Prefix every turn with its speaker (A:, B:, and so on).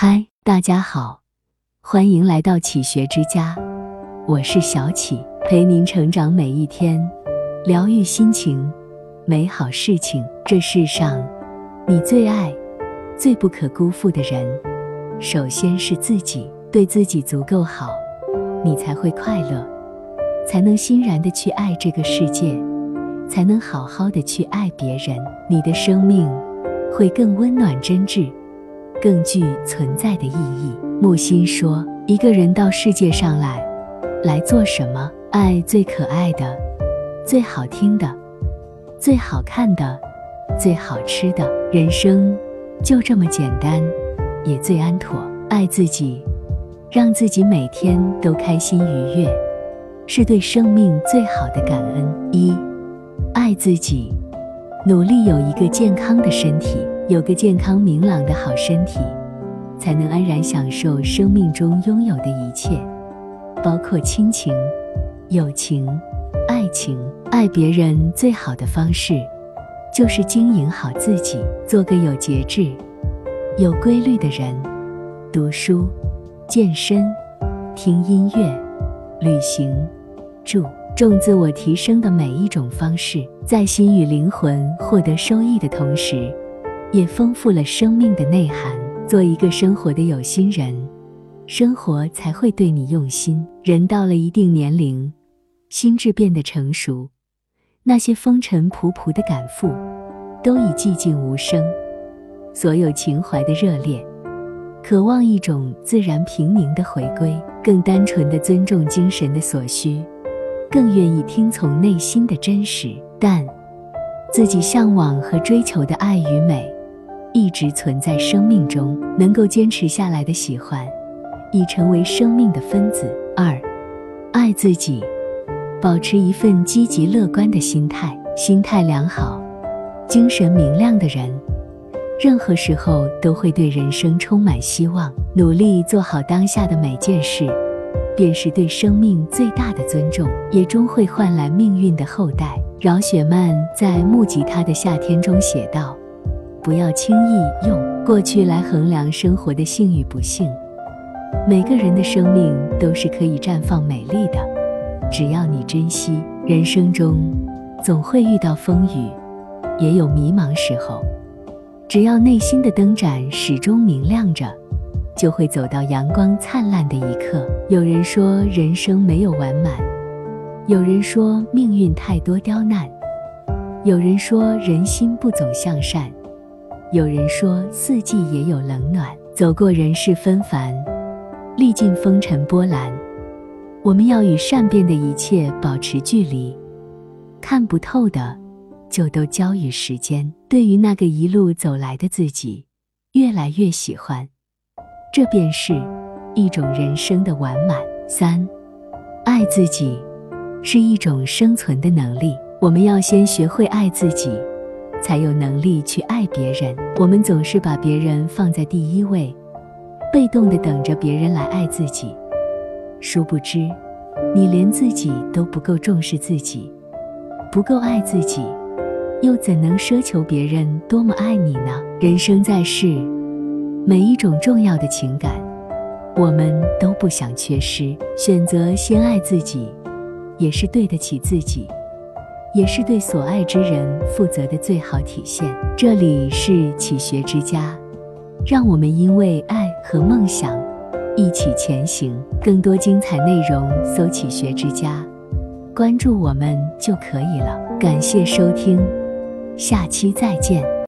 A: 嗨，大家好，欢迎来到启学之家，我是小启，陪您成长每一天，疗愈心情，美好事情。这世上，你最爱、最不可辜负的人，首先是自己。对自己足够好，你才会快乐，才能欣然的去爱这个世界，才能好好的去爱别人。你的生命会更温暖真挚。更具存在的意义。木心说：“一个人到世界上来，来做什么？爱最可爱的、最好听的、最好看的、最好吃的。人生就这么简单，也最安妥。爱自己，让自己每天都开心愉悦，是对生命最好的感恩。一，爱自己，努力有一个健康的身体。”有个健康明朗的好身体，才能安然享受生命中拥有的一切，包括亲情、友情、爱情。爱别人最好的方式，就是经营好自己，做个有节制、有规律的人。读书、健身、听音乐、旅行、住、重自我提升的每一种方式，在心与灵魂获得收益的同时。也丰富了生命的内涵。做一个生活的有心人，生活才会对你用心。人到了一定年龄，心智变得成熟，那些风尘仆仆的赶赴，都已寂静无声。所有情怀的热烈，渴望一种自然平宁的回归，更单纯的尊重精神的所需，更愿意听从内心的真实。但自己向往和追求的爱与美。一直存在生命中，能够坚持下来的喜欢，已成为生命的分子。二，爱自己，保持一份积极乐观的心态，心态良好、精神明亮的人，任何时候都会对人生充满希望。努力做好当下的每件事，便是对生命最大的尊重，也终会换来命运的厚待。饶雪漫在《木吉他的夏天》中写道。不要轻易用过去来衡量生活的幸与不幸。每个人的生命都是可以绽放美丽的，只要你珍惜。人生中总会遇到风雨，也有迷茫时候。只要内心的灯盏始终明亮着，就会走到阳光灿烂的一刻。有人说人生没有完满，有人说命运太多刁难，有人说人心不总向善。有人说，四季也有冷暖。走过人世纷繁，历尽风尘波澜，我们要与善变的一切保持距离，看不透的，就都交予时间。对于那个一路走来的自己，越来越喜欢，这便是一种人生的完满。三，爱自己，是一种生存的能力。我们要先学会爱自己。才有能力去爱别人。我们总是把别人放在第一位，被动的等着别人来爱自己。殊不知，你连自己都不够重视自己，不够爱自己，又怎能奢求别人多么爱你呢？人生在世，每一种重要的情感，我们都不想缺失。选择先爱自己，也是对得起自己。也是对所爱之人负责的最好体现。这里是启学之家，让我们因为爱和梦想一起前行。更多精彩内容，搜“启学之家”，关注我们就可以了。感谢收听，下期再见。